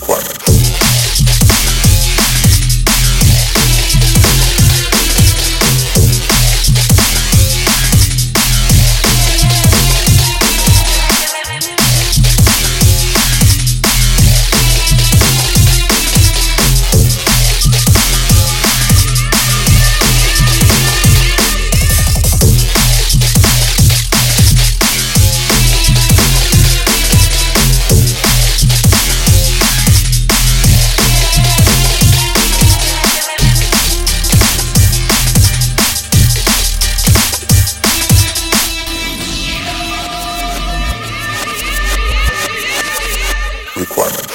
requirement. Requirement.